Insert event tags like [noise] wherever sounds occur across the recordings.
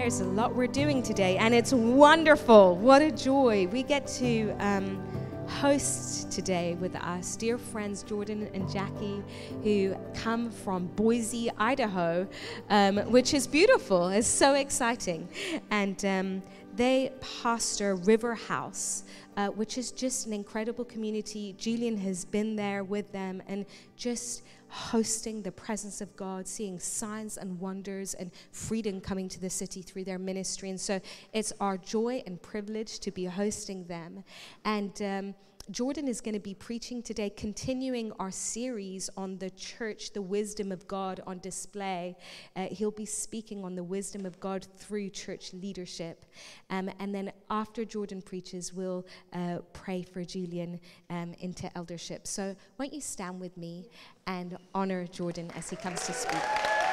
There's a lot we're doing today, and it's wonderful. What a joy. We get to um, host today with us dear friends Jordan and Jackie, who come from Boise, Idaho, um, which is beautiful. It's so exciting. And um, they pastor River House. Uh, which is just an incredible community. Julian has been there with them and just hosting the presence of God, seeing signs and wonders and freedom coming to the city through their ministry. And so it's our joy and privilege to be hosting them. And um, Jordan is going to be preaching today, continuing our series on the church, the wisdom of God on display. Uh, he'll be speaking on the wisdom of God through church leadership. Um, and then after Jordan preaches, we'll uh, pray for Julian um, into eldership. So, won't you stand with me and honor Jordan as he comes to speak?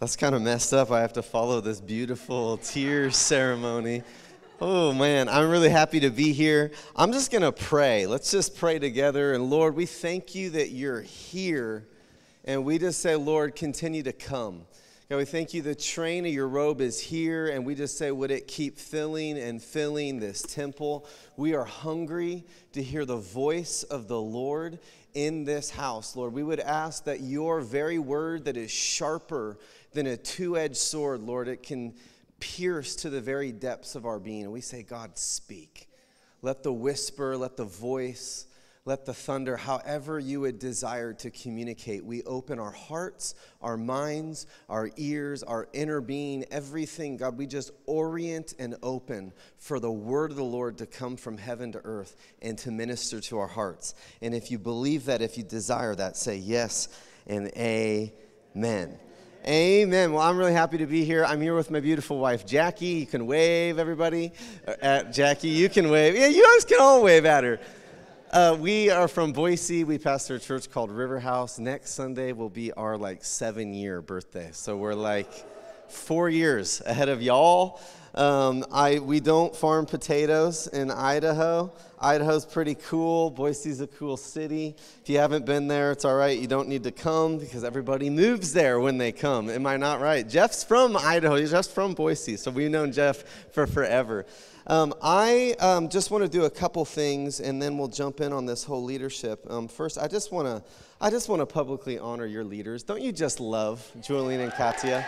That's kind of messed up. I have to follow this beautiful tear ceremony. Oh man, I'm really happy to be here. I'm just going to pray. Let's just pray together. And Lord, we thank you that you're here. And we just say, Lord, continue to come. God, we thank you the train of your robe is here, and we just say, would it keep filling and filling this temple? We are hungry to hear the voice of the Lord in this house, Lord. We would ask that your very word that is sharper than a two edged sword, Lord. It can pierce to the very depths of our being. And we say, God, speak. Let the whisper, let the voice, let the thunder, however you would desire to communicate. We open our hearts, our minds, our ears, our inner being, everything. God, we just orient and open for the word of the Lord to come from heaven to earth and to minister to our hearts. And if you believe that, if you desire that, say yes and amen. Amen. Well, I'm really happy to be here. I'm here with my beautiful wife, Jackie. You can wave, everybody. Uh, at Jackie, you can wave. Yeah, you guys can all wave at her. Uh, we are from Boise. We pastor a church called River House. Next Sunday will be our like seven year birthday. So we're like four years ahead of y'all. Um, I, we don't farm potatoes in Idaho. Idaho's pretty cool. Boise's a cool city. If you haven't been there, it's all right. You don't need to come because everybody moves there when they come. Am I not right? Jeff's from Idaho. He's just from Boise, so we've known Jeff for forever. Um, I um, just want to do a couple things, and then we'll jump in on this whole leadership. Um, first, I just want to, I just want to publicly honor your leaders. Don't you just love Julian and Katia?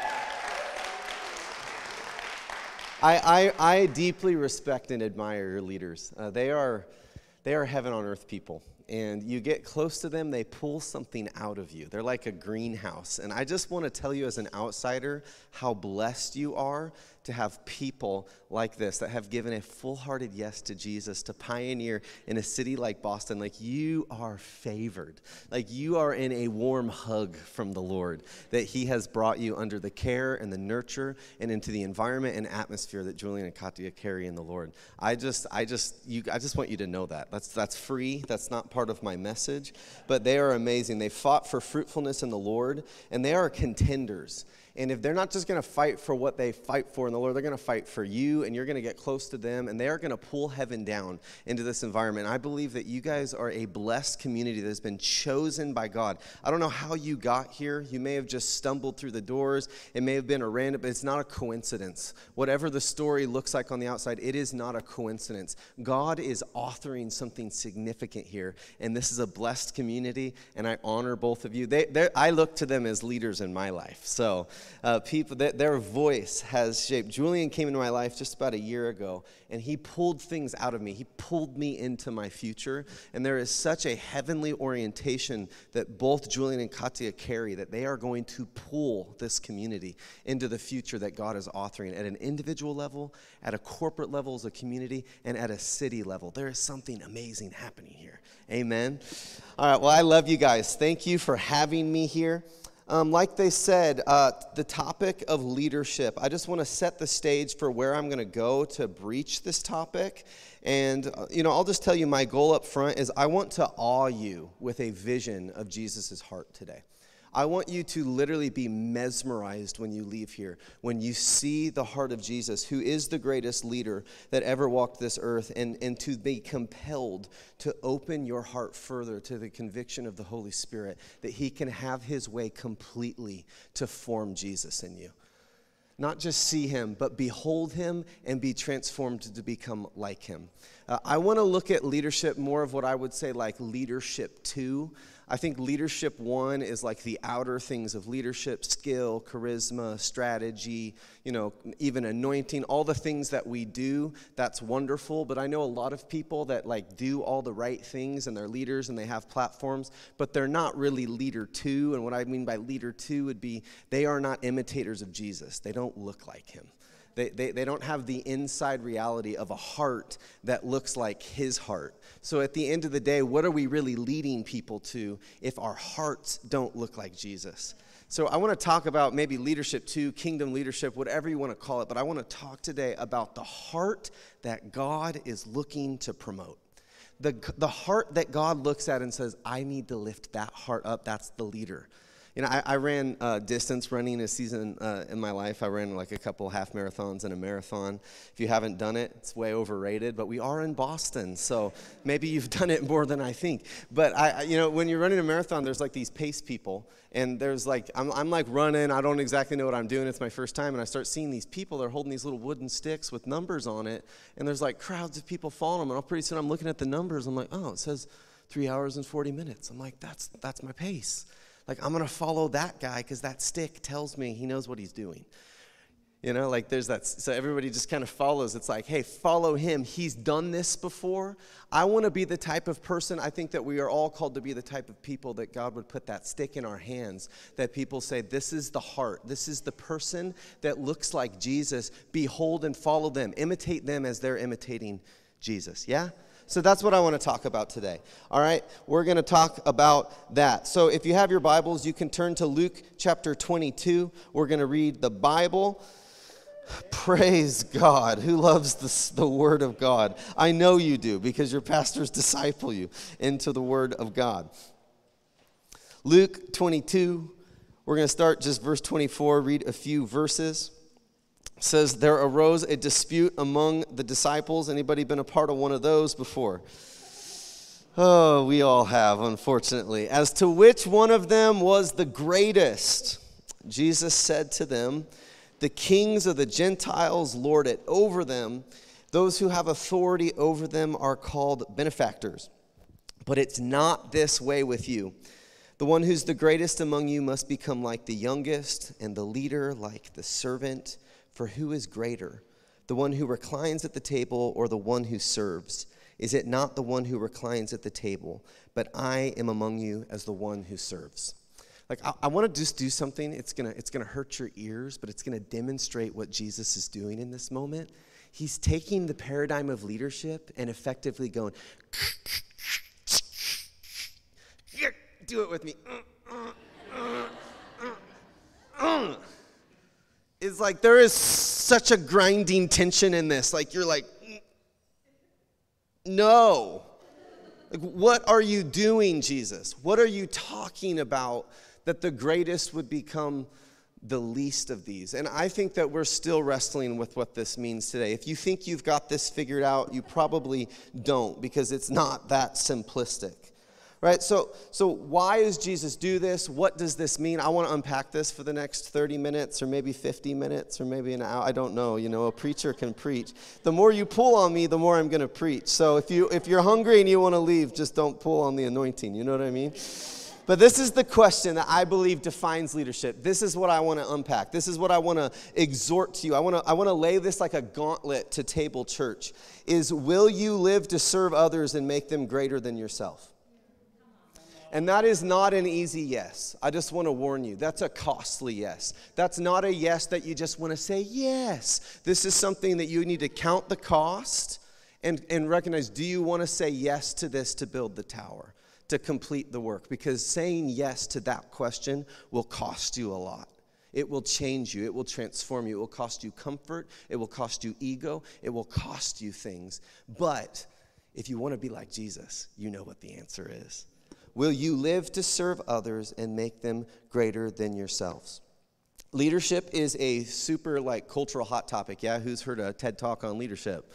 I, I, I, deeply respect and admire your leaders. Uh, they, are, they are heaven on earth people. And you get close to them, they pull something out of you. They're like a greenhouse. And I just want to tell you, as an outsider, how blessed you are to have people like this that have given a full hearted yes to Jesus to pioneer in a city like Boston. Like you are favored. Like you are in a warm hug from the Lord that He has brought you under the care and the nurture and into the environment and atmosphere that Julian and Katia carry in the Lord. I just, I just, you, I just want you to know that. That's, that's free. That's not part of my message. But they are amazing. They fought for fruitfulness in the Lord and they are contenders. And if they're not just going to fight for what they fight for in the Lord, they're going to fight for you, and you're going to get close to them, and they are going to pull heaven down into this environment. I believe that you guys are a blessed community that has been chosen by God. I don't know how you got here. You may have just stumbled through the doors. It may have been a random, but it's not a coincidence. Whatever the story looks like on the outside, it is not a coincidence. God is authoring something significant here, and this is a blessed community, and I honor both of you. They, I look to them as leaders in my life. So, uh, people, that their voice has shaped. Julian came into my life just about a year ago, and he pulled things out of me. He pulled me into my future. And there is such a heavenly orientation that both Julian and Katia carry that they are going to pull this community into the future that God is authoring at an individual level, at a corporate level as a community, and at a city level. There is something amazing happening here. Amen. All right, well, I love you guys. Thank you for having me here. Um, like they said, uh, the topic of leadership, I just want to set the stage for where I'm going to go to breach this topic. And, uh, you know, I'll just tell you my goal up front is I want to awe you with a vision of Jesus' heart today. I want you to literally be mesmerized when you leave here, when you see the heart of Jesus, who is the greatest leader that ever walked this earth, and, and to be compelled to open your heart further to the conviction of the Holy Spirit that He can have His way completely to form Jesus in you. Not just see Him, but behold Him and be transformed to become like Him. Uh, I want to look at leadership more of what I would say like leadership two. I think leadership one is like the outer things of leadership skill, charisma, strategy, you know, even anointing, all the things that we do. That's wonderful. But I know a lot of people that like do all the right things and they're leaders and they have platforms, but they're not really leader two. And what I mean by leader two would be they are not imitators of Jesus, they don't look like him. They, they, they don't have the inside reality of a heart that looks like his heart. So at the end of the day, what are we really leading people to if our hearts don't look like Jesus? So I want to talk about maybe leadership too, kingdom leadership, whatever you want to call it, but I want to talk today about the heart that God is looking to promote. The, the heart that God looks at and says, I need to lift that heart up, that's the leader. You know, I, I ran uh, distance running a season uh, in my life. I ran like a couple half marathons and a marathon. If you haven't done it, it's way overrated. But we are in Boston, so maybe you've [laughs] done it more than I think. But I, you know, when you're running a marathon, there's like these pace people, and there's like I'm, I'm like running. I don't exactly know what I'm doing. It's my first time, and I start seeing these people. They're holding these little wooden sticks with numbers on it, and there's like crowds of people following them. And all pretty soon I'm looking at the numbers. I'm like, oh, it says three hours and 40 minutes. I'm like, that's that's my pace. Like, I'm going to follow that guy because that stick tells me he knows what he's doing. You know, like there's that, so everybody just kind of follows. It's like, hey, follow him. He's done this before. I want to be the type of person, I think that we are all called to be the type of people that God would put that stick in our hands, that people say, this is the heart. This is the person that looks like Jesus. Behold and follow them. Imitate them as they're imitating Jesus. Yeah? So that's what I want to talk about today. All right? We're going to talk about that. So if you have your Bibles, you can turn to Luke chapter 22. We're going to read the Bible. [sighs] Praise God. Who loves the, the Word of God? I know you do because your pastors [laughs] disciple you into the Word of God. Luke 22, we're going to start just verse 24, read a few verses says there arose a dispute among the disciples. Anybody been a part of one of those before? Oh, we all have, unfortunately. As to which one of them was the greatest, Jesus said to them, The kings of the Gentiles lord it over them. Those who have authority over them are called benefactors. But it's not this way with you. The one who's the greatest among you must become like the youngest, and the leader like the servant. For who is greater, the one who reclines at the table or the one who serves? Is it not the one who reclines at the table? But I am among you as the one who serves. Like, I, I want to just do something. It's going to it's gonna hurt your ears, but it's going to demonstrate what Jesus is doing in this moment. He's taking the paradigm of leadership and effectively going, do it with me. Is like there is such a grinding tension in this. Like you're like, no. Like, what are you doing, Jesus? What are you talking about that the greatest would become the least of these? And I think that we're still wrestling with what this means today. If you think you've got this figured out, you probably don't because it's not that simplistic right so so why does jesus do this what does this mean i want to unpack this for the next 30 minutes or maybe 50 minutes or maybe an hour i don't know you know a preacher can preach the more you pull on me the more i'm going to preach so if you if you're hungry and you want to leave just don't pull on the anointing you know what i mean but this is the question that I believe defines leadership. This is what I want to unpack. This is what I want to exhort to you. I want to I want to lay this like a gauntlet to Table Church. Is will you live to serve others and make them greater than yourself? And that is not an easy yes. I just want to warn you. That's a costly yes. That's not a yes that you just want to say yes. This is something that you need to count the cost and, and recognize do you want to say yes to this to build the tower, to complete the work? Because saying yes to that question will cost you a lot. It will change you. It will transform you. It will cost you comfort. It will cost you ego. It will cost you things. But if you want to be like Jesus, you know what the answer is. Will you live to serve others and make them greater than yourselves? Leadership is a super like cultural hot topic. Yeah, who's heard a TED talk on leadership?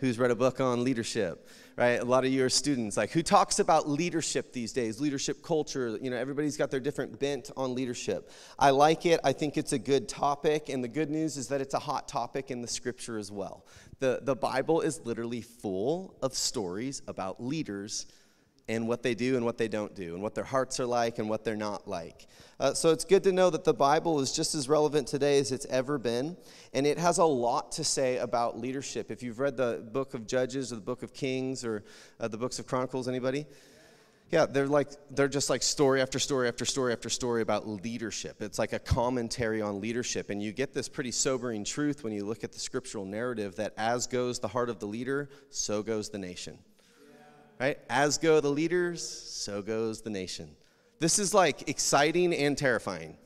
Who's read a book on leadership? Right? A lot of you are students. Like who talks about leadership these days? Leadership culture, you know, everybody's got their different bent on leadership. I like it. I think it's a good topic, and the good news is that it's a hot topic in the scripture as well. The the Bible is literally full of stories about leaders and what they do and what they don't do, and what their hearts are like and what they're not like. Uh, so it's good to know that the Bible is just as relevant today as it's ever been, and it has a lot to say about leadership. If you've read the book of Judges or the book of Kings or uh, the books of Chronicles, anybody? Yeah, they're like they're just like story after story after story after story about leadership. It's like a commentary on leadership and you get this pretty sobering truth when you look at the scriptural narrative that as goes the heart of the leader, so goes the nation right? As go the leaders, so goes the nation. This is like exciting and terrifying.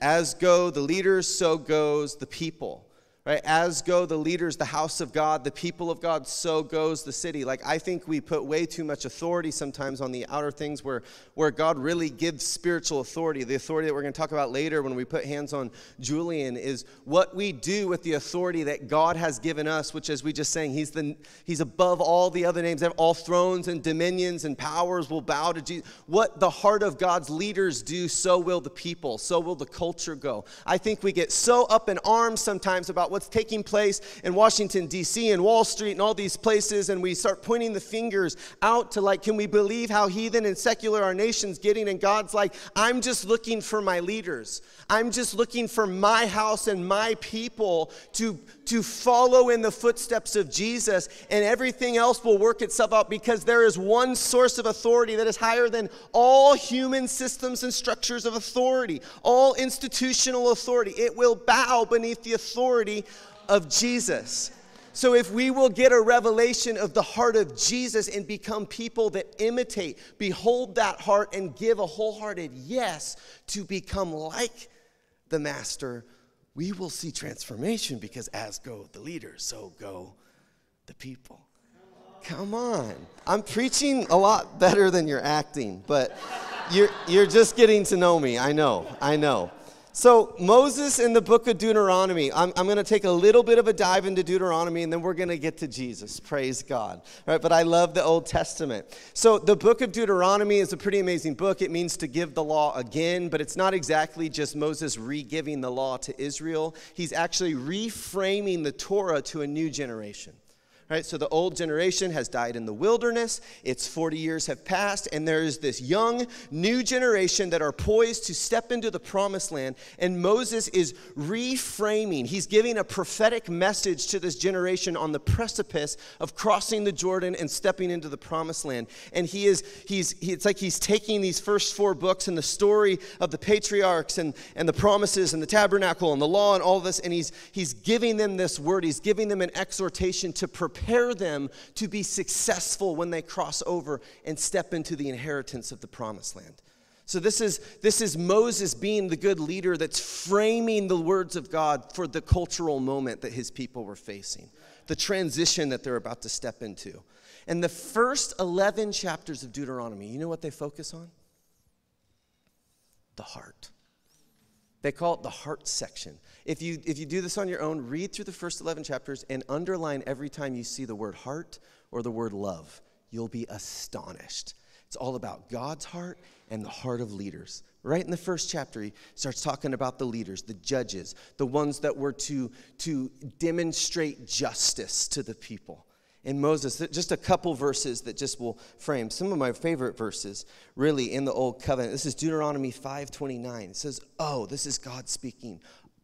As go the leaders, so goes the people right? As go the leaders the house of god the people of god so goes the city. Like i think we put way too much authority sometimes on the outer things where where god really gives spiritual authority. The authority that we're going to talk about later when we put hands on julian is what we do with the authority that god has given us which as we just sang he's the he's above all the other names. All thrones and dominions and powers will bow to jesus what the heart of god's leaders do so will the people so will the culture go. I think we get so up in arms sometimes about what's taking place in Washington, D.C., and Wall Street, and all these places, and we start pointing the fingers out to like, can we believe how heathen and secular our nation's getting? And God's like, I'm just looking for my leaders. I'm just looking for my house and my people to, to follow in the footsteps of Jesus, and everything else will work itself out because there is one source of authority that is higher than all human systems and structures of authority, all institutional authority. It will bow beneath the authority of Jesus. So, if we will get a revelation of the heart of Jesus and become people that imitate, behold that heart, and give a wholehearted yes to become like the Master, we will see transformation because as go the leaders, so go the people. Come on. I'm preaching a lot better than you're acting, but you're, you're just getting to know me. I know, I know. So, Moses in the book of Deuteronomy, I'm, I'm going to take a little bit of a dive into Deuteronomy and then we're going to get to Jesus. Praise God. But I love the Old Testament. So, the book of Deuteronomy is a pretty amazing book. It means to give the law again, but it's not exactly just Moses re giving the law to Israel. He's actually reframing the Torah to a new generation. Right? So the old generation has died in the wilderness. Its 40 years have passed, and there is this young, new generation that are poised to step into the promised land. And Moses is reframing, he's giving a prophetic message to this generation on the precipice of crossing the Jordan and stepping into the promised land. And he is, he's, he, it's like he's taking these first four books and the story of the patriarchs and, and the promises and the tabernacle and the law and all this, and he's, he's giving them this word. He's giving them an exhortation to prepare prepare them to be successful when they cross over and step into the inheritance of the promised land. So this is this is Moses being the good leader that's framing the words of God for the cultural moment that his people were facing, the transition that they're about to step into. And the first 11 chapters of Deuteronomy, you know what they focus on? The heart. They call it the heart section. If you, if you do this on your own, read through the first 11 chapters and underline every time you see the word heart or the word love. You'll be astonished. It's all about God's heart and the heart of leaders. Right in the first chapter, he starts talking about the leaders, the judges, the ones that were to, to demonstrate justice to the people And Moses. Just a couple verses that just will frame some of my favorite verses really in the old covenant. This is Deuteronomy 5:29. It says, "Oh, this is God speaking.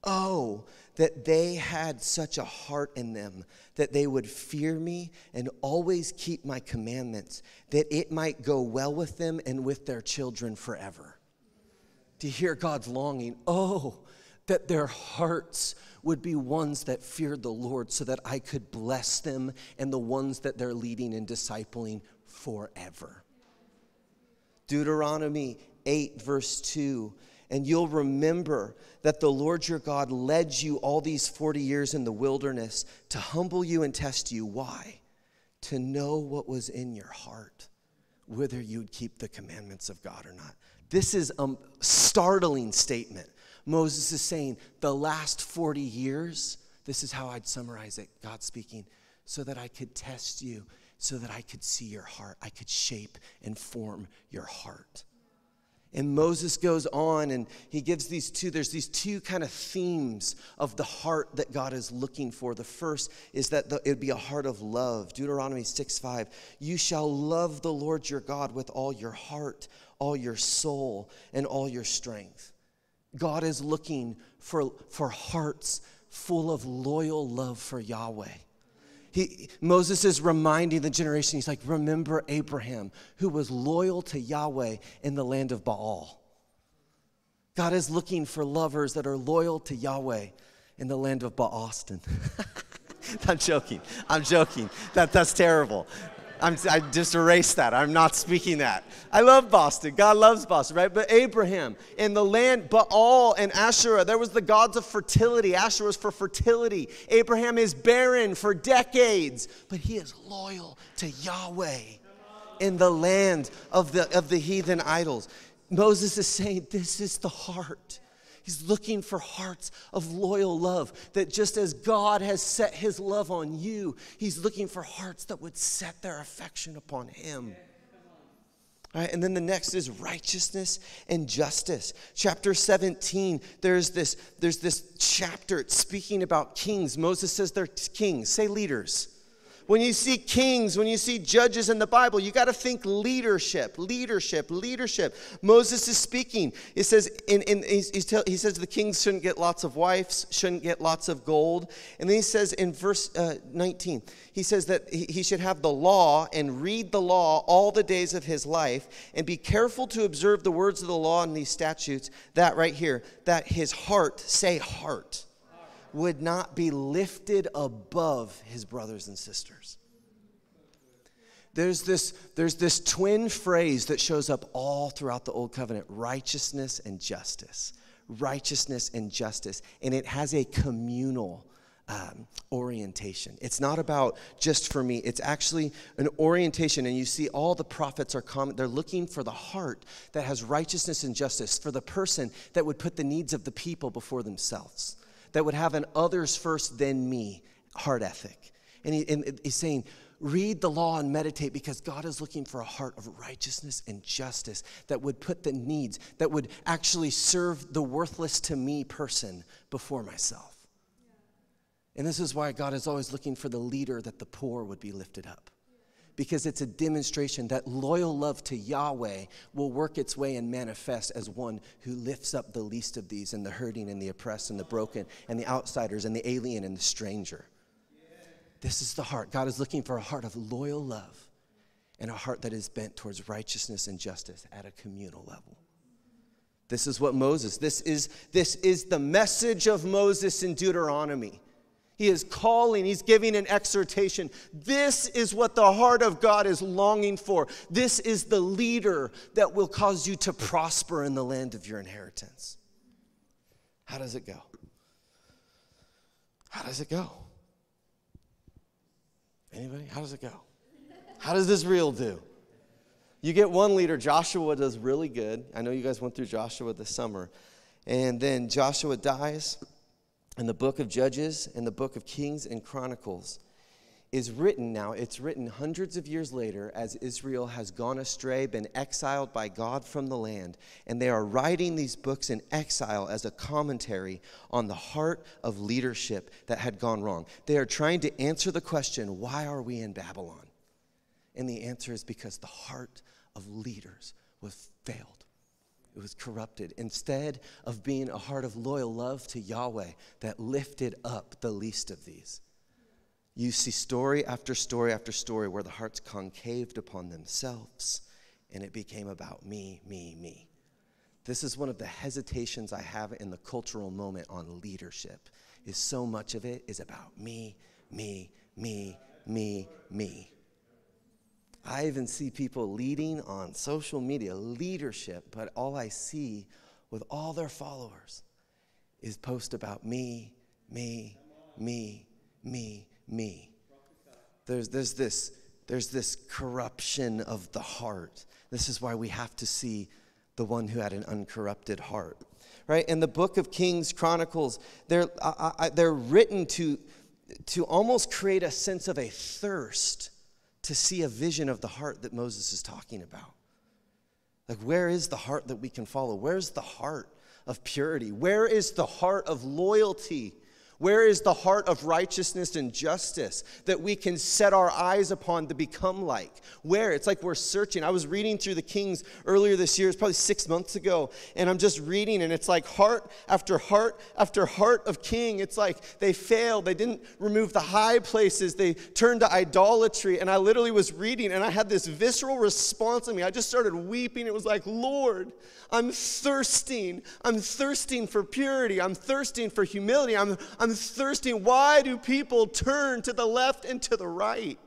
Oh, that they had such a heart in them that they would fear me and always keep my commandments, that it might go well with them and with their children forever." To hear God's longing, oh, that their hearts would be ones that feared the Lord so that I could bless them and the ones that they're leading and discipling forever. Deuteronomy 8, verse 2. And you'll remember that the Lord your God led you all these 40 years in the wilderness to humble you and test you. Why? To know what was in your heart whether you'd keep the commandments of God or not. This is a startling statement. Moses is saying, the last 40 years, this is how I'd summarize it, God speaking, so that I could test you, so that I could see your heart, I could shape and form your heart. And Moses goes on and he gives these two, there's these two kind of themes of the heart that God is looking for. The first is that the, it'd be a heart of love. Deuteronomy 6 5. You shall love the Lord your God with all your heart, all your soul, and all your strength. God is looking for, for hearts full of loyal love for Yahweh. He, Moses is reminding the generation, he's like, remember Abraham, who was loyal to Yahweh in the land of Baal. God is looking for lovers that are loyal to Yahweh in the land of Boston. [laughs] I'm joking. I'm joking. That, that's terrible. I'm, I just erased that. I'm not speaking that. I love Boston. God loves Boston, right? But Abraham in the land, Baal and Asherah, there was the gods of fertility. Asherah was for fertility. Abraham is barren for decades, but he is loyal to Yahweh in the land of the, of the heathen idols. Moses is saying, This is the heart He's looking for hearts of loyal love. That just as God has set his love on you, he's looking for hearts that would set their affection upon him. Right, and then the next is righteousness and justice. Chapter 17, there's this, there's this chapter speaking about kings. Moses says they're kings. Say leaders. When you see kings, when you see judges in the Bible, you got to think leadership, leadership, leadership. Moses is speaking. It says, in, in, he's, he's he says the kings shouldn't get lots of wives, shouldn't get lots of gold. And then he says in verse uh, 19, he says that he, he should have the law and read the law all the days of his life and be careful to observe the words of the law and these statutes. That right here, that his heart, say heart would not be lifted above his brothers and sisters. There's this, there's this twin phrase that shows up all throughout the Old Covenant righteousness and justice. Righteousness and justice. And it has a communal um, orientation. It's not about just for me, it's actually an orientation. And you see, all the prophets are common, they're looking for the heart that has righteousness and justice, for the person that would put the needs of the people before themselves that would have an others first than me heart ethic. And, he, and he's saying, read the law and meditate because God is looking for a heart of righteousness and justice that would put the needs, that would actually serve the worthless to me person before myself. And this is why God is always looking for the leader that the poor would be lifted up because it's a demonstration that loyal love to Yahweh will work its way and manifest as one who lifts up the least of these and the hurting and the oppressed and the broken and the outsiders and the alien and the stranger. This is the heart. God is looking for a heart of loyal love and a heart that is bent towards righteousness and justice at a communal level. This is what Moses, this is, this is the message of Moses in Deuteronomy. He is calling, he's giving an exhortation. This is what the heart of God is longing for. This is the leader that will cause you to prosper in the land of your inheritance. How does it go? How does it go? Anybody? How does it go? How does Israel do? You get one leader, Joshua does really good. I know you guys went through Joshua this summer. And then Joshua dies and the book of Judges and the book of Kings and Chronicles is written now. It's written hundreds of years later as Israel has gone astray, been exiled by God from the land. And they are writing these books in exile as a commentary on the heart of leadership that had gone wrong. They are trying to answer the question why are we in Babylon? And the answer is because the heart of leaders was failed it was corrupted. Instead of being a heart of loyal love to Yahweh that lifted up the least of these, you see story after story after story where the hearts concaved upon themselves and it became about me, me, me. This is one of the hesitations I have in the cultural moment on leadership. Is so much of it is about me, me, me, me, me. I even see people leading on social media, leadership, but all I see with all their followers is post about me, me, me, me, me. There's, there's this there's this corruption of the heart. This is why we have to see the one who had an uncorrupted heart. Right? And the book of Kings, Chronicles, they're, I, I, they're written to, to almost create a sense of a thirst to see a vision of the heart that Moses is talking about. Like, where is the heart that we can follow? Where's the heart of purity? Where is the heart of loyalty? Where is the heart of righteousness and justice that we can set our eyes upon to become like? Where? It's like we're searching. I was reading through the Kings earlier this year, it's probably six months ago, and I'm just reading, and it's like heart after heart after heart of king. It's like they failed. They didn't remove the high places, they turned to idolatry. And I literally was reading, and I had this visceral response in me. I just started weeping. It was like, Lord, I'm thirsting. I'm thirsting for purity. I'm thirsting for humility. I'm, thirsting. Why do people turn to the left and to the right?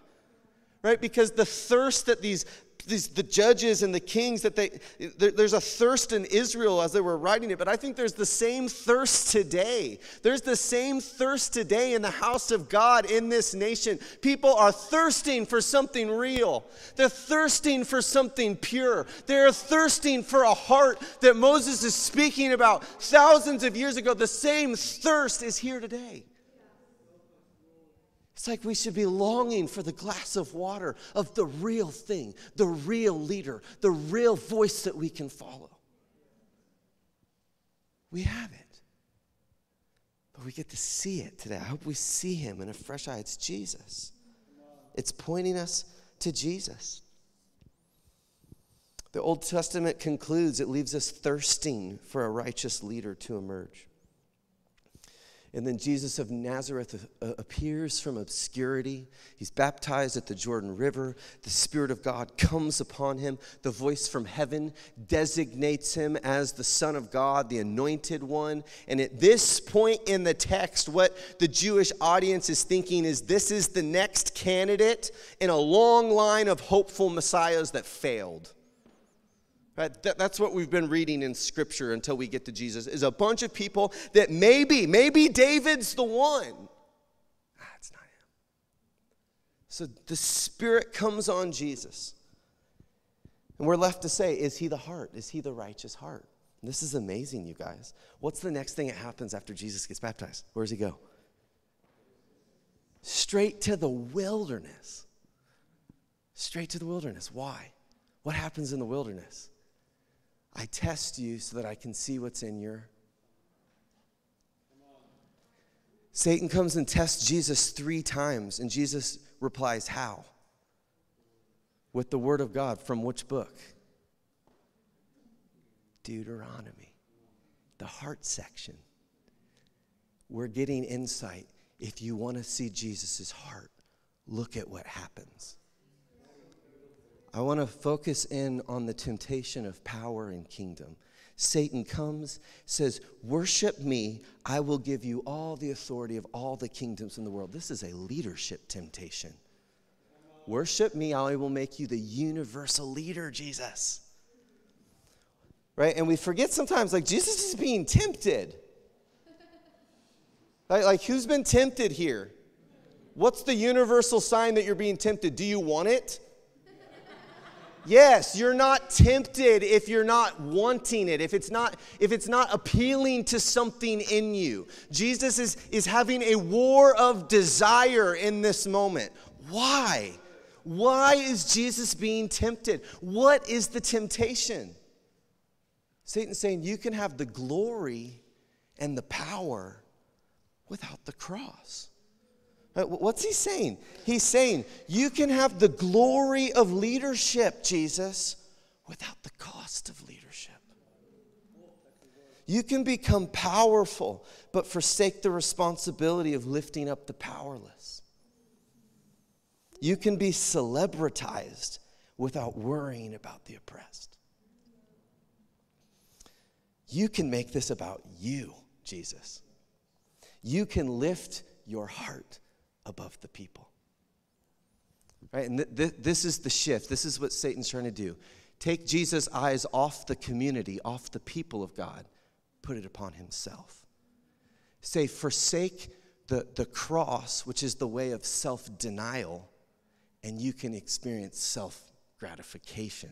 Right? Because the thirst that these these, the judges and the kings that they there, there's a thirst in israel as they were writing it but i think there's the same thirst today. There's the same thirst today in the house of god in this nation. People are thirsting for something real. They're thirsting for something pure. They're thirsting for a heart that moses is speaking about thousands of years ago. The same thirst is here today it's like we should be longing for the glass of water of the real thing, the real leader, the real voice that we can follow. We have it. But we get to see it today. I hope we see him in a fresh eye. It's Jesus. It's pointing us to Jesus. The Old Testament concludes, it leaves us thirsting for a righteous leader to emerge. And then Jesus of Nazareth uh, appears from obscurity. He's baptized at the Jordan River. The Spirit of God comes upon him. The voice from heaven designates him as the Son of God, the anointed one. And at this point in the text, what the Jewish audience is thinking is this is the next candidate in a long line of hopeful messiahs that failed. That's what we've been reading in Scripture until we get to Jesus, is a bunch of people that maybe, maybe David's the one. Ah, it's not him. So the Spirit comes on Jesus. And we're left to say, is he the heart? Is he the righteous heart? This is amazing, you guys. What's the next thing that happens after Jesus gets baptized? Where does he go? Straight to the wilderness. Straight to the wilderness. Why? What happens in the wilderness? I test you so that I can see what's in your. Satan comes and tests Jesus three times, and Jesus replies, How? With the Word of God. From which book? Deuteronomy, the heart section. We're getting insight. If you want to see Jesus' heart, look at what happens. I want to focus in on the temptation of power and kingdom. Satan comes, says, Worship me, I will give you all the authority of all the kingdoms in the world. This is a leadership temptation. Worship me, I will make you the universal leader, Jesus. Right? And we forget sometimes, like, Jesus is being tempted. Like, like who's been tempted here? What's the universal sign that you're being tempted? Do you want it? Yes, you're not tempted if you're not wanting it, if it's not, if it's not appealing to something in you. Jesus is, is having a war of desire in this moment. Why? Why is Jesus being tempted? What is the temptation? Satan's saying you can have the glory and the power without the cross. Uh, what's he saying? He's saying, You can have the glory of leadership, Jesus, without the cost of leadership. You can become powerful, but forsake the responsibility of lifting up the powerless. You can be celebritized without worrying about the oppressed. You can make this about you, Jesus. You can lift your heart above the people. Right? And th- th- this is the shift. This is what Satan's trying to do. Take Jesus' eyes off the community, off the people of God, put it upon himself. Say, forsake the, the cross, which is the way of self denial, and you can experience self gratification.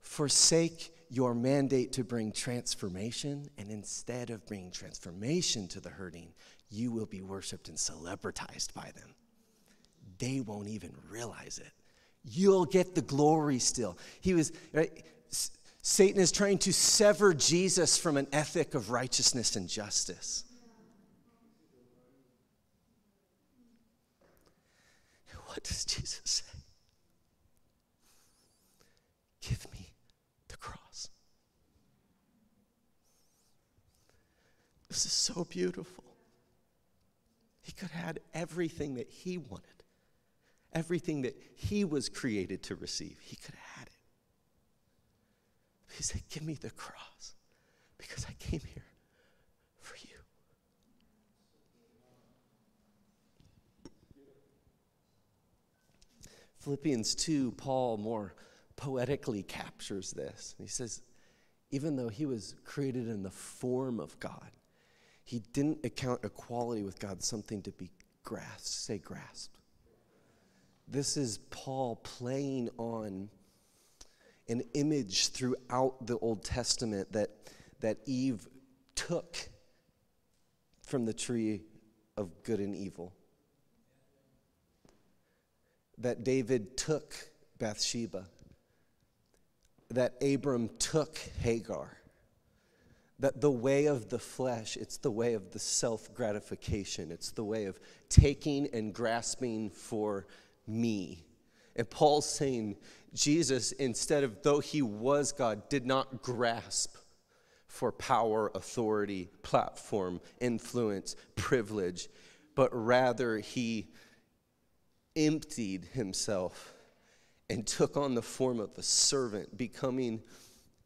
Forsake your mandate to bring transformation, and instead of bringing transformation to the hurting, you will be worshiped and celebritized by them. They won't even realize it. You'll get the glory still. He was, right? Satan is trying to sever Jesus from an ethic of righteousness and justice. What does Jesus say? Give me the cross. This is so beautiful. Could have had everything that he wanted, everything that he was created to receive. He could have had it. He said, Give me the cross because I came here for you. Philippians 2, Paul more poetically captures this. He says, even though he was created in the form of God, he didn't account equality with God something to be grasped. Say grasped. This is Paul playing on an image throughout the Old Testament that, that Eve took from the tree of good and evil. That David took Bathsheba. That Abram took Hagar. That the way of the flesh, it's the way of the self gratification. It's the way of taking and grasping for me. And Paul's saying, Jesus, instead of though he was God, did not grasp for power, authority, platform, influence, privilege, but rather he emptied himself and took on the form of a servant, becoming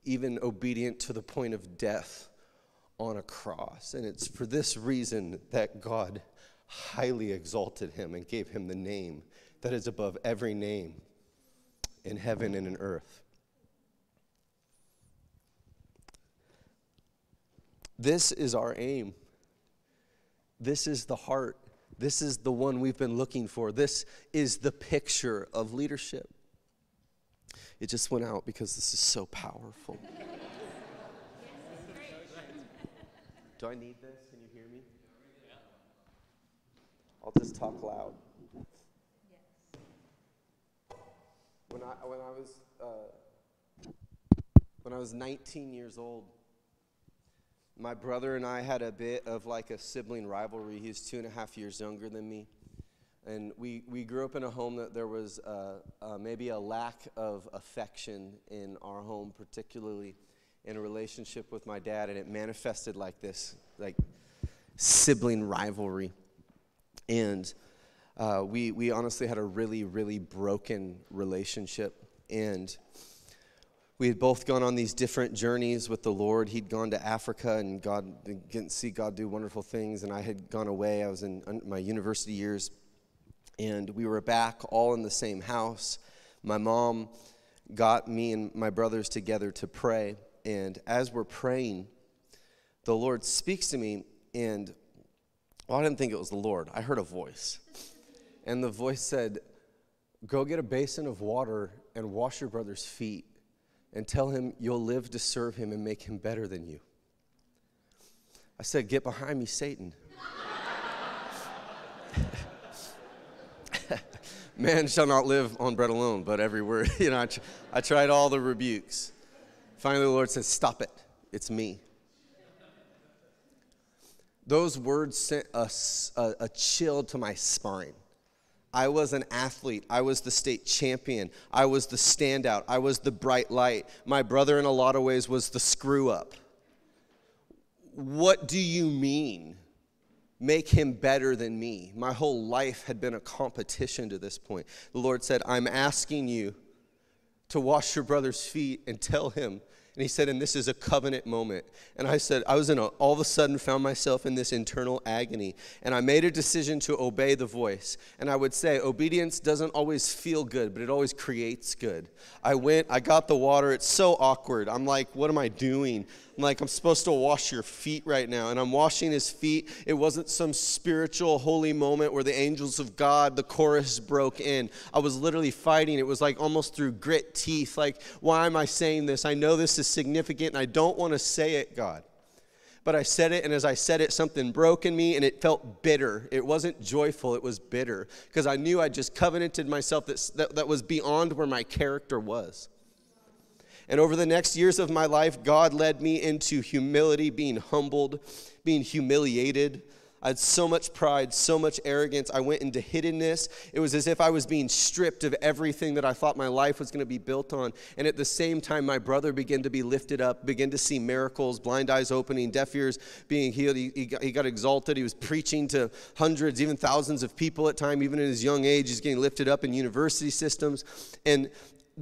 even obedient to the point of death on a cross. And it's for this reason that God highly exalted him and gave him the name that is above every name in heaven and in earth. This is our aim. This is the heart. This is the one we've been looking for. This is the picture of leadership. It just went out because this is so powerful. Do I need this? Can you hear me? I'll just talk loud. When I, when I was uh, when I was 19 years old, my brother and I had a bit of like a sibling rivalry. He was two and a half years younger than me. And we, we grew up in a home that there was uh, uh, maybe a lack of affection in our home, particularly in a relationship with my dad, and it manifested like this, like sibling rivalry. And uh, we, we honestly had a really, really broken relationship. And we had both gone on these different journeys with the Lord. He'd gone to Africa and God didn't see God do wonderful things, and I had gone away. I was in my university years, and we were back all in the same house. My mom got me and my brothers together to pray, and as we're praying, the Lord speaks to me, and well, I didn't think it was the Lord. I heard a voice. And the voice said, Go get a basin of water and wash your brother's feet and tell him you'll live to serve him and make him better than you. I said, Get behind me, Satan. [laughs] Man shall not live on bread alone, but every word. [laughs] You know, I, tr- I tried all the rebukes. Finally, the Lord says, Stop it. It's me. Those words sent a, a, a chill to my spine. I was an athlete. I was the state champion. I was the standout. I was the bright light. My brother, in a lot of ways, was the screw up. What do you mean? Make him better than me. My whole life had been a competition to this point. The Lord said, I'm asking you to wash your brother's feet and tell him. And he said, and this is a covenant moment. And I said, I was in a, all of a sudden found myself in this internal agony. And I made a decision to obey the voice. And I would say, obedience doesn't always feel good, but it always creates good. I went, I got the water. It's so awkward. I'm like, what am I doing? I'm like, I'm supposed to wash your feet right now. And I'm washing his feet. It wasn't some spiritual, holy moment where the angels of God, the chorus broke in. I was literally fighting. It was like almost through grit teeth. Like, why am I saying this? I know this is significant and I don't want to say it, God. But I said it, and as I said it, something broke in me, and it felt bitter. It wasn't joyful, it was bitter, because I knew I just covenanted myself that, that, that was beyond where my character was. And over the next years of my life, God led me into humility, being humbled, being humiliated. I had so much pride, so much arrogance. I went into hiddenness. It was as if I was being stripped of everything that I thought my life was going to be built on. And at the same time, my brother began to be lifted up, began to see miracles, blind eyes opening, deaf ears being healed. He, he, got, he got exalted. He was preaching to hundreds, even thousands of people at time. Even in his young age, he's getting lifted up in university systems. And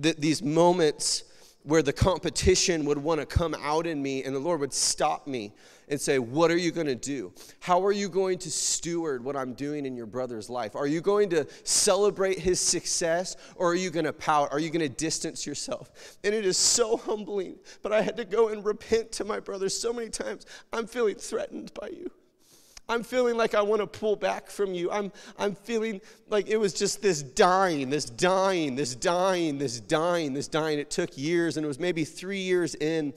th- these moments where the competition would want to come out in me and the Lord would stop me and say, What are you going to do? How are you going to steward what I'm doing in your brother's life? Are you going to celebrate his success or are you going to pout? Are you going to distance yourself? And it is so humbling, but I had to go and repent to my brother so many times. I'm feeling threatened by you. I'm feeling like I want to pull back from you. I'm, I'm feeling like it was just this dying, this dying, this dying, this dying, this dying. It took years, and it was maybe three years in.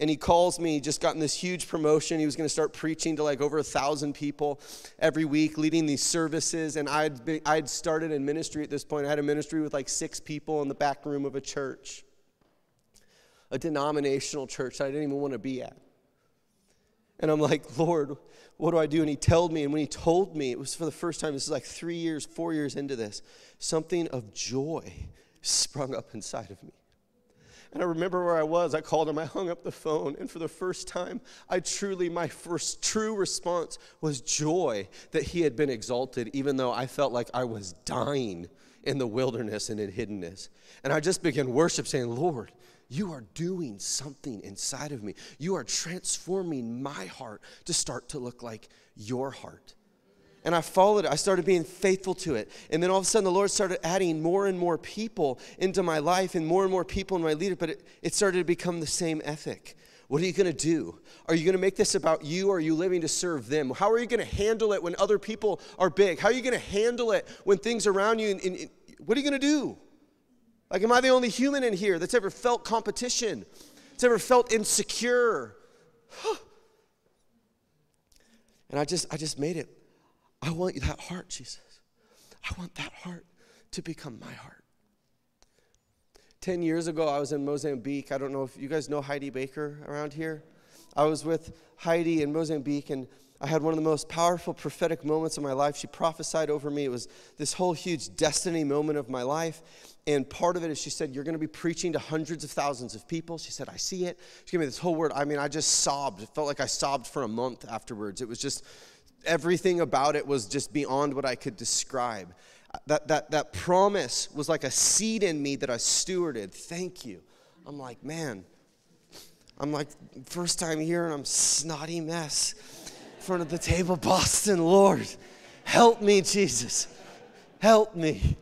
And he calls me, he just gotten this huge promotion. He was going to start preaching to like over a thousand people every week, leading these services. And I'd, I'd started in ministry at this point. I had a ministry with like six people in the back room of a church, a denominational church that I didn't even want to be at. And I'm like, Lord, what do I do? And he told me, and when he told me, it was for the first time, this is like three years, four years into this, something of joy sprung up inside of me. And I remember where I was. I called him, I hung up the phone, and for the first time, I truly, my first true response was joy that he had been exalted, even though I felt like I was dying in the wilderness and in hiddenness. And I just began worship, saying, Lord, you are doing something inside of me. You are transforming my heart to start to look like your heart. And I followed it. I started being faithful to it. And then all of a sudden, the Lord started adding more and more people into my life and more and more people in my leader. But it, it started to become the same ethic. What are you going to do? Are you going to make this about you or are you living to serve them? How are you going to handle it when other people are big? How are you going to handle it when things around you? And, and, and what are you going to do? Like, am I the only human in here that's ever felt competition? That's ever felt insecure? [sighs] and I just, I just made it. I want that heart, Jesus. I want that heart to become my heart. Ten years ago, I was in Mozambique. I don't know if you guys know Heidi Baker around here. I was with Heidi in Mozambique, and I had one of the most powerful prophetic moments of my life. She prophesied over me. It was this whole huge destiny moment of my life. And part of it is she said, You're going to be preaching to hundreds of thousands of people. She said, I see it. She gave me this whole word. I mean, I just sobbed. It felt like I sobbed for a month afterwards. It was just, everything about it was just beyond what I could describe. That, that, that promise was like a seed in me that I stewarded. Thank you. I'm like, man, I'm like, first time here and I'm snotty mess front of the table. Boston, Lord, help me, Jesus. Help me.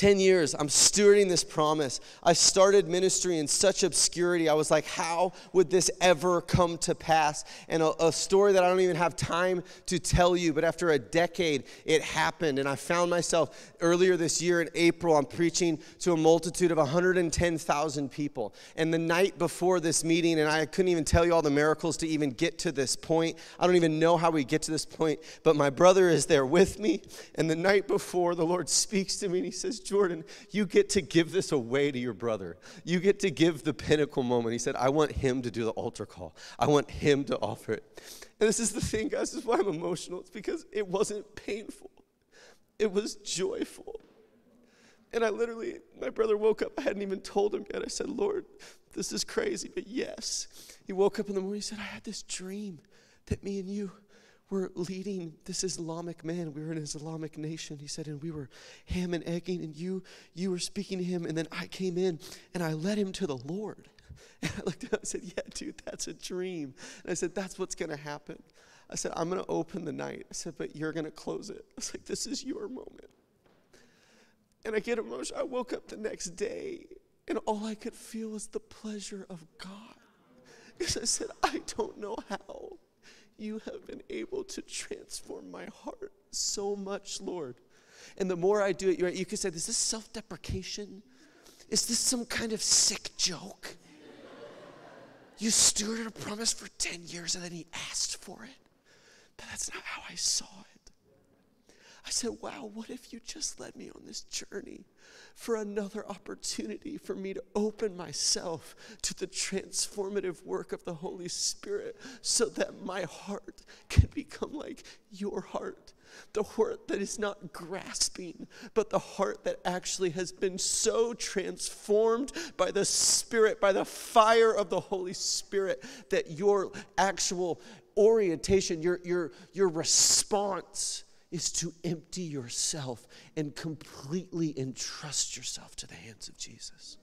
10 years, I'm stewarding this promise. I started ministry in such obscurity. I was like, how would this ever come to pass? And a, a, story that I don't even have time to tell you, but after a decade, it happened. And I found myself earlier this year in April, I'm preaching to a multitude of 110,000 people. And the night before this meeting, and I couldn't even tell you all the miracles to even get to this point. I don't even know how we get to this point, but my brother is there with me. And the night before, the Lord speaks to me and he says, Jordan, you get to give this away to your brother. You get to give the pinnacle moment. He said, I want him to do the altar call, I want him to offer it. And this is the thing, guys, this is why I'm emotional. It's because it wasn't painful, it was joyful. And I literally, my brother woke up. I hadn't even told him yet. I said, Lord, this is crazy, but yes. He woke up in the morning. He said, I had this dream that me and you were leading this Islamic man. We were an Islamic nation. He said, and we were ham and egging, and you you were speaking to him, and then I came in and I led him to the Lord. [laughs] And I looked at him and said, Yeah, dude, that's a dream. And I said, That's what's to happen. I said, I'm to open the night. I said, But you're to close it. I was like, This is your moment. And I get emotional. I woke up the next day, and all I could feel was the pleasure of God. [laughs] Because I said, I don't know how you have been able to transform my heart so much, Lord. And the more I do it, you could say, Is this self deprecation? Is this some kind of sick joke? You stewarded a promise for 10 years and then he asked for it. But that's not how I saw it. I said, wow, what if you just led me on this journey for another opportunity for me to open myself to the transformative work of the Holy Spirit so that my heart can become like your heart? The heart that is not grasping, but the heart that actually has been so transformed by the Spirit, by the fire of the Holy Spirit, that your actual orientation, your, your, your response is to empty yourself and completely entrust yourself to the hands of Jesus.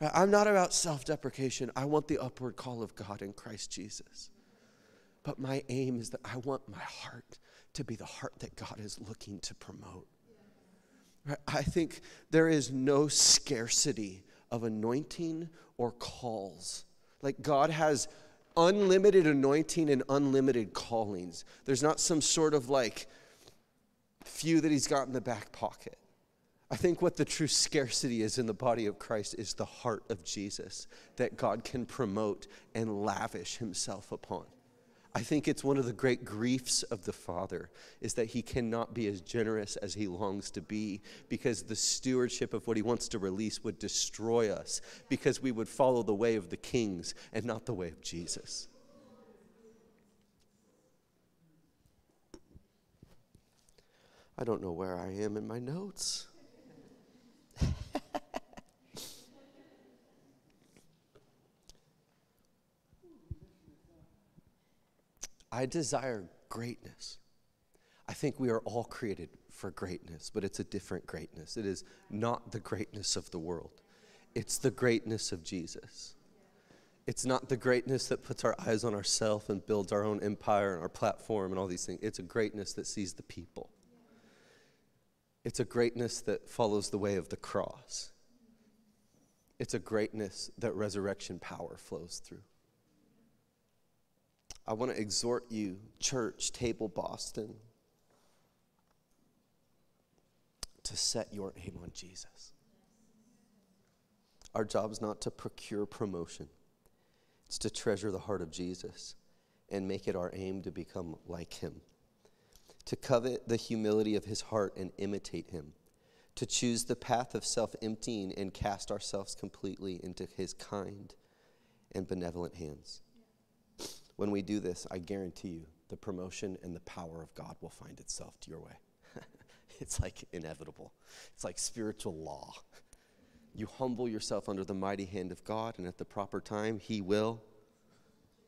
I'm not about self deprecation. I want the upward call of God in Christ Jesus. But my aim is that I want my heart to be the heart that God is looking to promote. I think there is no scarcity of anointing or calls. Like God has unlimited anointing and unlimited callings. There's not some sort of like few that he's got in the back pocket. I think what the true scarcity is in the body of Christ is the heart of Jesus that God can promote and lavish himself upon. I think it's one of the great griefs of the Father is that he cannot be as generous as he longs to be because the stewardship of what he wants to release would destroy us because we would follow the way of the kings and not the way of Jesus. I don't know where I am in my notes. I desire greatness. I think we are all created for greatness, but it's a different greatness. It is not the greatness of the world, it's the greatness of Jesus. It's not the greatness that puts our eyes on ourselves and builds our own empire and our platform and all these things. It's a greatness that sees the people. It's a greatness that follows the way of the cross. It's a greatness that resurrection power flows through. I want to exhort you, church, Table Boston, to set your aim on Jesus. Our job is not to procure promotion, it's to treasure the heart of Jesus and make it our aim to become like him, to covet the humility of his heart and imitate him, to choose the path of self emptying and cast ourselves completely into his kind and benevolent hands. When we do this, I guarantee you the promotion and the power of God will find itself to your way. [laughs] it's like inevitable, it's like spiritual law. You humble yourself under the mighty hand of God, and at the proper time, He will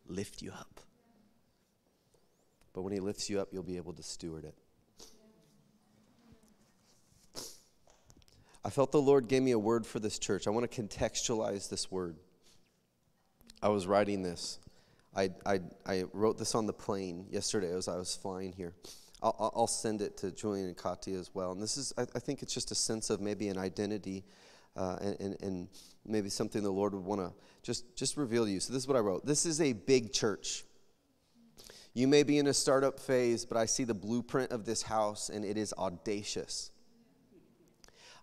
lift you up. But when He lifts you up, you'll be able to steward it. I felt the Lord gave me a word for this church. I want to contextualize this word. I was writing this I, I, I wrote this on the plane yesterday as I was flying here. I'll, I'll send it to Julian and Katia as well. And this is, I, I think it's just a sense of maybe an identity uh, and, and, and, maybe something the Lord would want to just, just reveal to you. So this is what I wrote. This is a big church. You may be in a startup phase, but I see the blueprint of this house and it is audacious.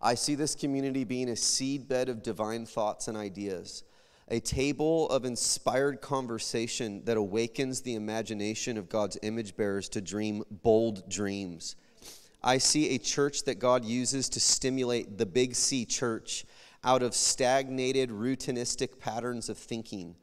I see this community being a seedbed of divine thoughts and ideas a table of inspired conversation that awakens the imagination of God's image bearers to dream bold dreams. I see a church that God uses to stimulate the big C church out of stagnated, routinistic patterns of thinking.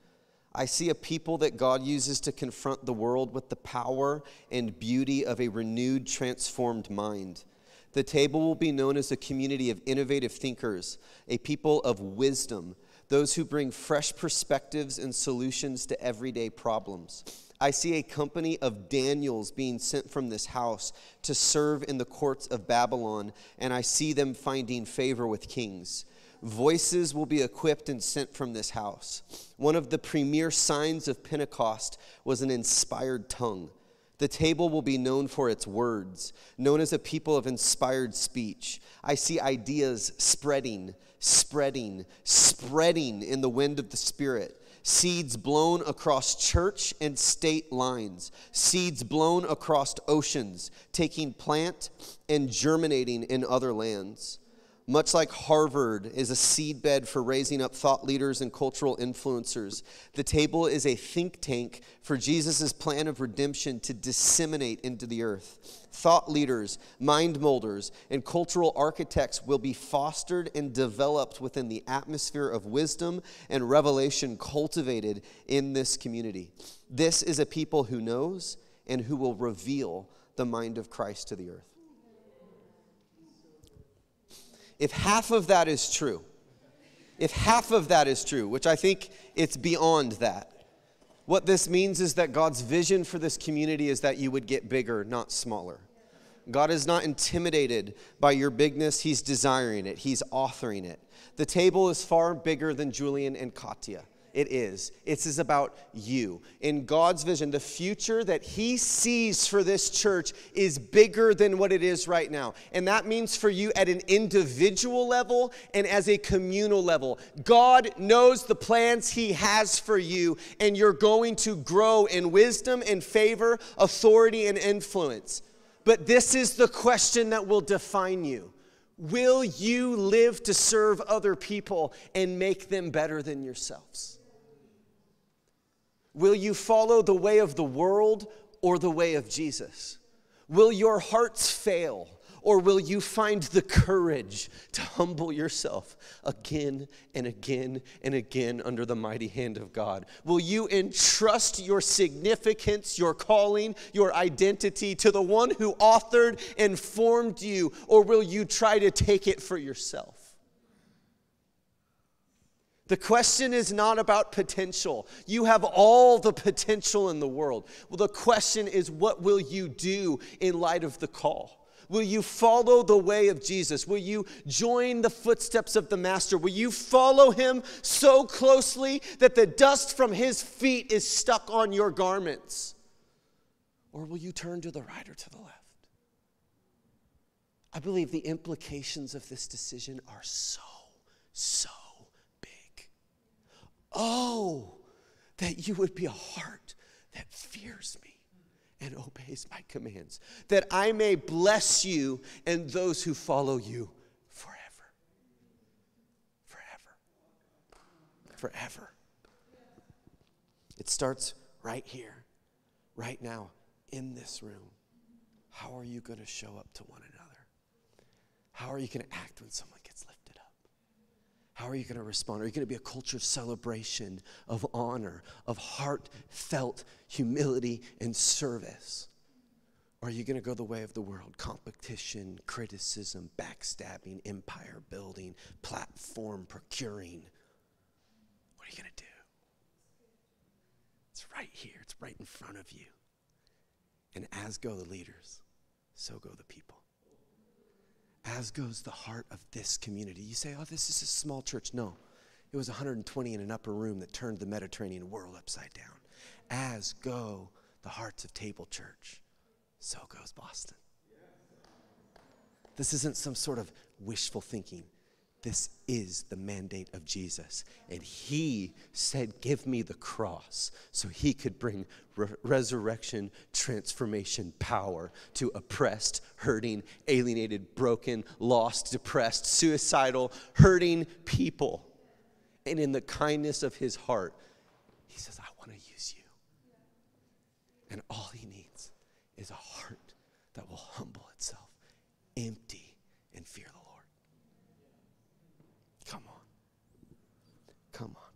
I see a people that God uses to confront the world with the power and beauty of a renewed, transformed mind. The table will be known as a community of innovative thinkers, a people of wisdom those who bring fresh perspectives and solutions to everyday problems. I see a company of Daniels being sent from this house to serve in the courts of Babylon, and I see them finding favor with kings. voices will be equipped and sent from this house. One of the premier signs of Pentecost was an inspired tongue. The table will be known for its words, known as a people of inspired speech. I see ideas spreading, spreading, spreading in the wind of the Spirit. Seeds blown across church and state lines, seeds blown across oceans, taking plant and germinating in other lands. Much like Harvard is a seedbed for raising up thought leaders and cultural influencers, the table is a think tank for Jesus' plan of redemption to disseminate into the earth. Thought leaders, mind molders, and cultural architects will be fostered and developed within the atmosphere of wisdom and revelation cultivated in this community. This is a people who knows and who will reveal the mind of Christ to the earth. If half of that is true, if half of that is true, which I think it's beyond that, what this means is that God's vision for this community is that you would get bigger, not smaller. God is not intimidated by your bigness, He's desiring it, He's authoring it. The table is far bigger than Julian and Katya. It is. It is about you. In God's vision, the future that He sees for this church is bigger than what it is right now. And that means for you at an individual level and as a communal level. God knows the plans He has for you, and you're going to grow in wisdom and favor, authority and influence. But this is the question that will define you. Will you live to serve other people and make them better than yourselves? Will you follow the way of the world or the way of Jesus? Will your hearts fail? Or will you find the courage to humble yourself again and again and again under the mighty hand of God? Will you entrust your significance, your calling, your identity to the one who authored and formed you? Or will you try to take it for yourself? The question is not about potential. You have all the potential in the world. Well, the question is, what will you do in light of the call? Will you follow the way of Jesus? Will you join the footsteps of the Master? Will you follow him so closely that the dust from his feet is stuck on your garments? Or will you turn to the right or to the left? I believe the implications of this decision are so, so Oh, that you would be a heart that fears me and obeys my commands, that I may bless you and those who follow you forever. Forever. Forever. It starts right here, right now, in this room. How are you going to show up to one another? How are you going to act when someone? How are you going to respond? Are you going to be a culture of celebration, of honor, of heartfelt humility and service? Or are you going to go the way of the world? Competition, criticism, backstabbing, empire building, platform procuring. What are you going to do? It's right here, it's right in front of you. And as go the leaders, so go the people as goes the heart of this community. You say, oh, this is a small church. No, it was 120 in an upper room that turned the Mediterranean world upside down. As go the hearts of Table Church, so goes Boston. This isn't some sort of wishful thinking. This is the mandate of Jesus. And he said, Give me the cross so he could bring re- resurrection, transformation, power to oppressed, hurting, alienated, broken, lost, depressed, suicidal, hurting people. And in the kindness of his heart, he says, I want to use you. And all he needs is a heart that will humble itself, empty, and fearless. Come on.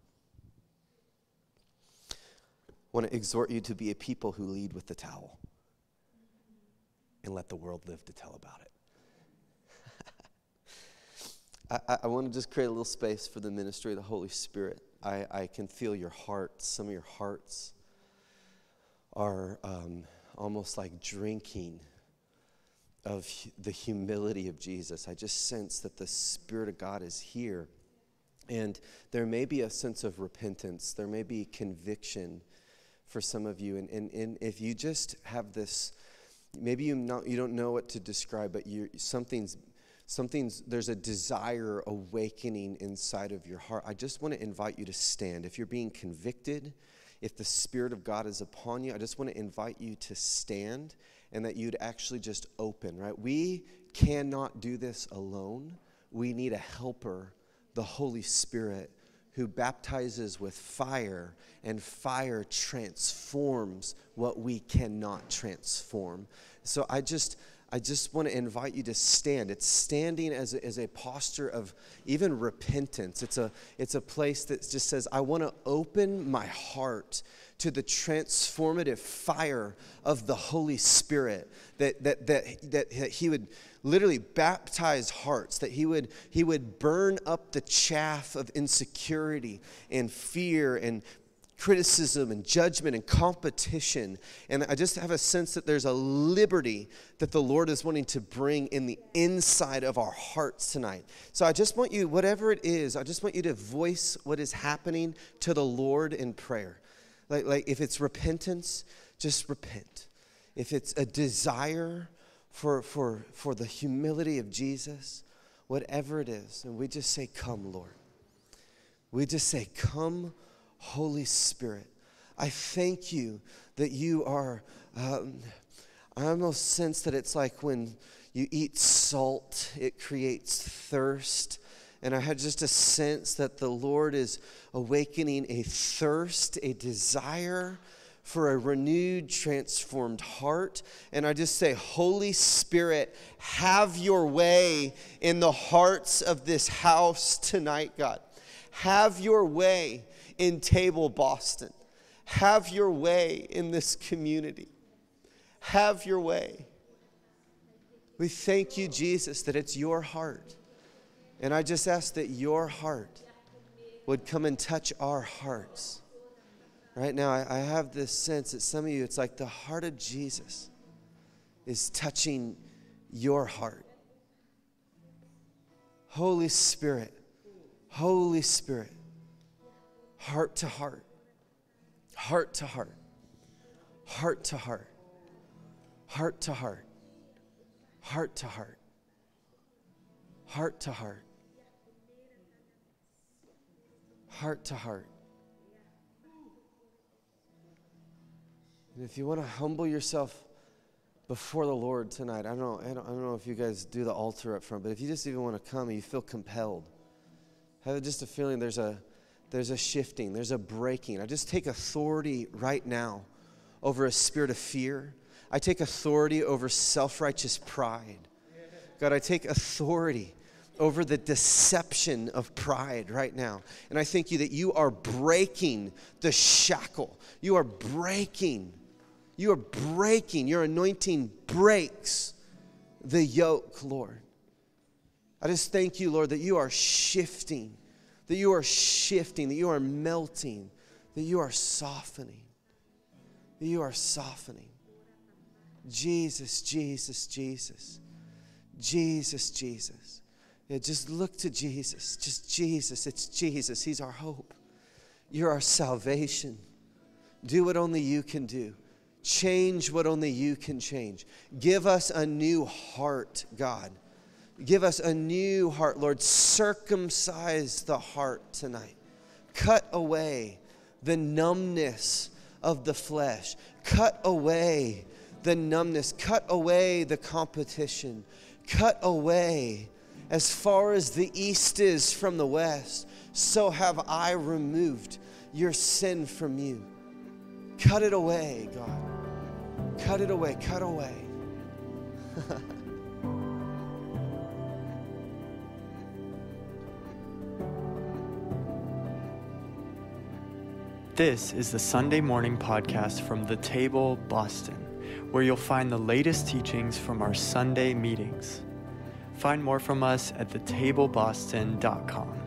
I want to exhort you to be a people who lead with the towel and let the world live to tell about it. I, I, want to just create a little space for the ministry of the Holy Spirit. I, I can feel your hearts. Some of your hearts are um, almost like drinking of the humility of Jesus. I just sense that the Spirit of God is here And there may be a sense of repentance, there may be conviction for some of you. And, and, and if you just have this, maybe you, not, you don't know what to describe, but you something's, something's, there's a desire awakening inside of your heart. I just want to invite you to stand. If you're being convicted, if the Spirit of God is upon you, I just want to invite you to stand and that you'd actually just open, right? We cannot do this alone. We need a helper the Holy Spirit who baptizes with fire, and fire transforms what we cannot transform. So I just. I just want to invite you to stand. It's standing as a, as a posture of even repentance. It's a, it's a place that just says, I want to open my heart to the transformative fire of the Holy Spirit, that, that, that, that He would literally baptize hearts, that he would, he would burn up the chaff of insecurity and fear and criticism and judgment and competition. And I just have a sense that there's a liberty that the Lord is wanting to bring in the inside of our hearts tonight. So I just want you, whatever it is, I just want you to voice what is happening to the Lord in prayer. Like, like if it's repentance, just repent. If it's a desire for, for, for the humility of Jesus, whatever it is. And we just say, Come, Lord. We just say, Come, Holy Spirit. I thank you that you are. Um, I almost sense that it's like when you eat salt, it creates thirst. And I had just a sense that the Lord is awakening a thirst, a desire for a renewed, transformed heart. And I just say, Holy Spirit, have your way in the hearts of this house tonight, God. Have your way in Table Boston. Have your way in this community. Have your way. We thank you, Jesus, that it's your heart. And I just ask that your heart would come and touch our hearts right now, I, I have this sense that some of you, it's like the heart of Jesus is touching your heart. Holy Spirit, Holy Spirit, heart to heart, heart to heart, heart to heart, heart to heart, heart to heart, heart to heart, heart to heart. And if you want to humble yourself before the Lord tonight, I don't, know, I, don't, I don't know if you guys do the altar up front, but if you just even want to come and you feel compelled, have just a feeling there's a, there's a shifting, there's a breaking. I just take authority right now over a spirit of fear. I take authority over self righteous pride. God, I take authority over the deception of pride right now. And I thank you that you are breaking the shackle. You are breaking you are breaking, your anointing breaks the yoke, Lord. I just thank you, Lord, that you are shifting, that you are shifting, that you are melting, that you are softening, that you are softening. Jesus, Jesus, Jesus, Jesus, Jesus. Yeah, just look to Jesus. Just Jesus. It's Jesus. He's our hope. You're our salvation. Do what only you can do. Change what only you can change. Give us a new heart, God. Give us a new heart, Lord. Circumcise the heart tonight. Cut away the numbness of the flesh. Cut away the numbness. Cut away the competition. Cut away as far as the east is from the west. So have I removed your sin from you. Cut it away, God. Cut it away, cut away. [laughs] This is the Sunday morning podcast from The Table Boston, where you'll find the latest teachings from our Sunday meetings. Find more from us at thetableboston.com.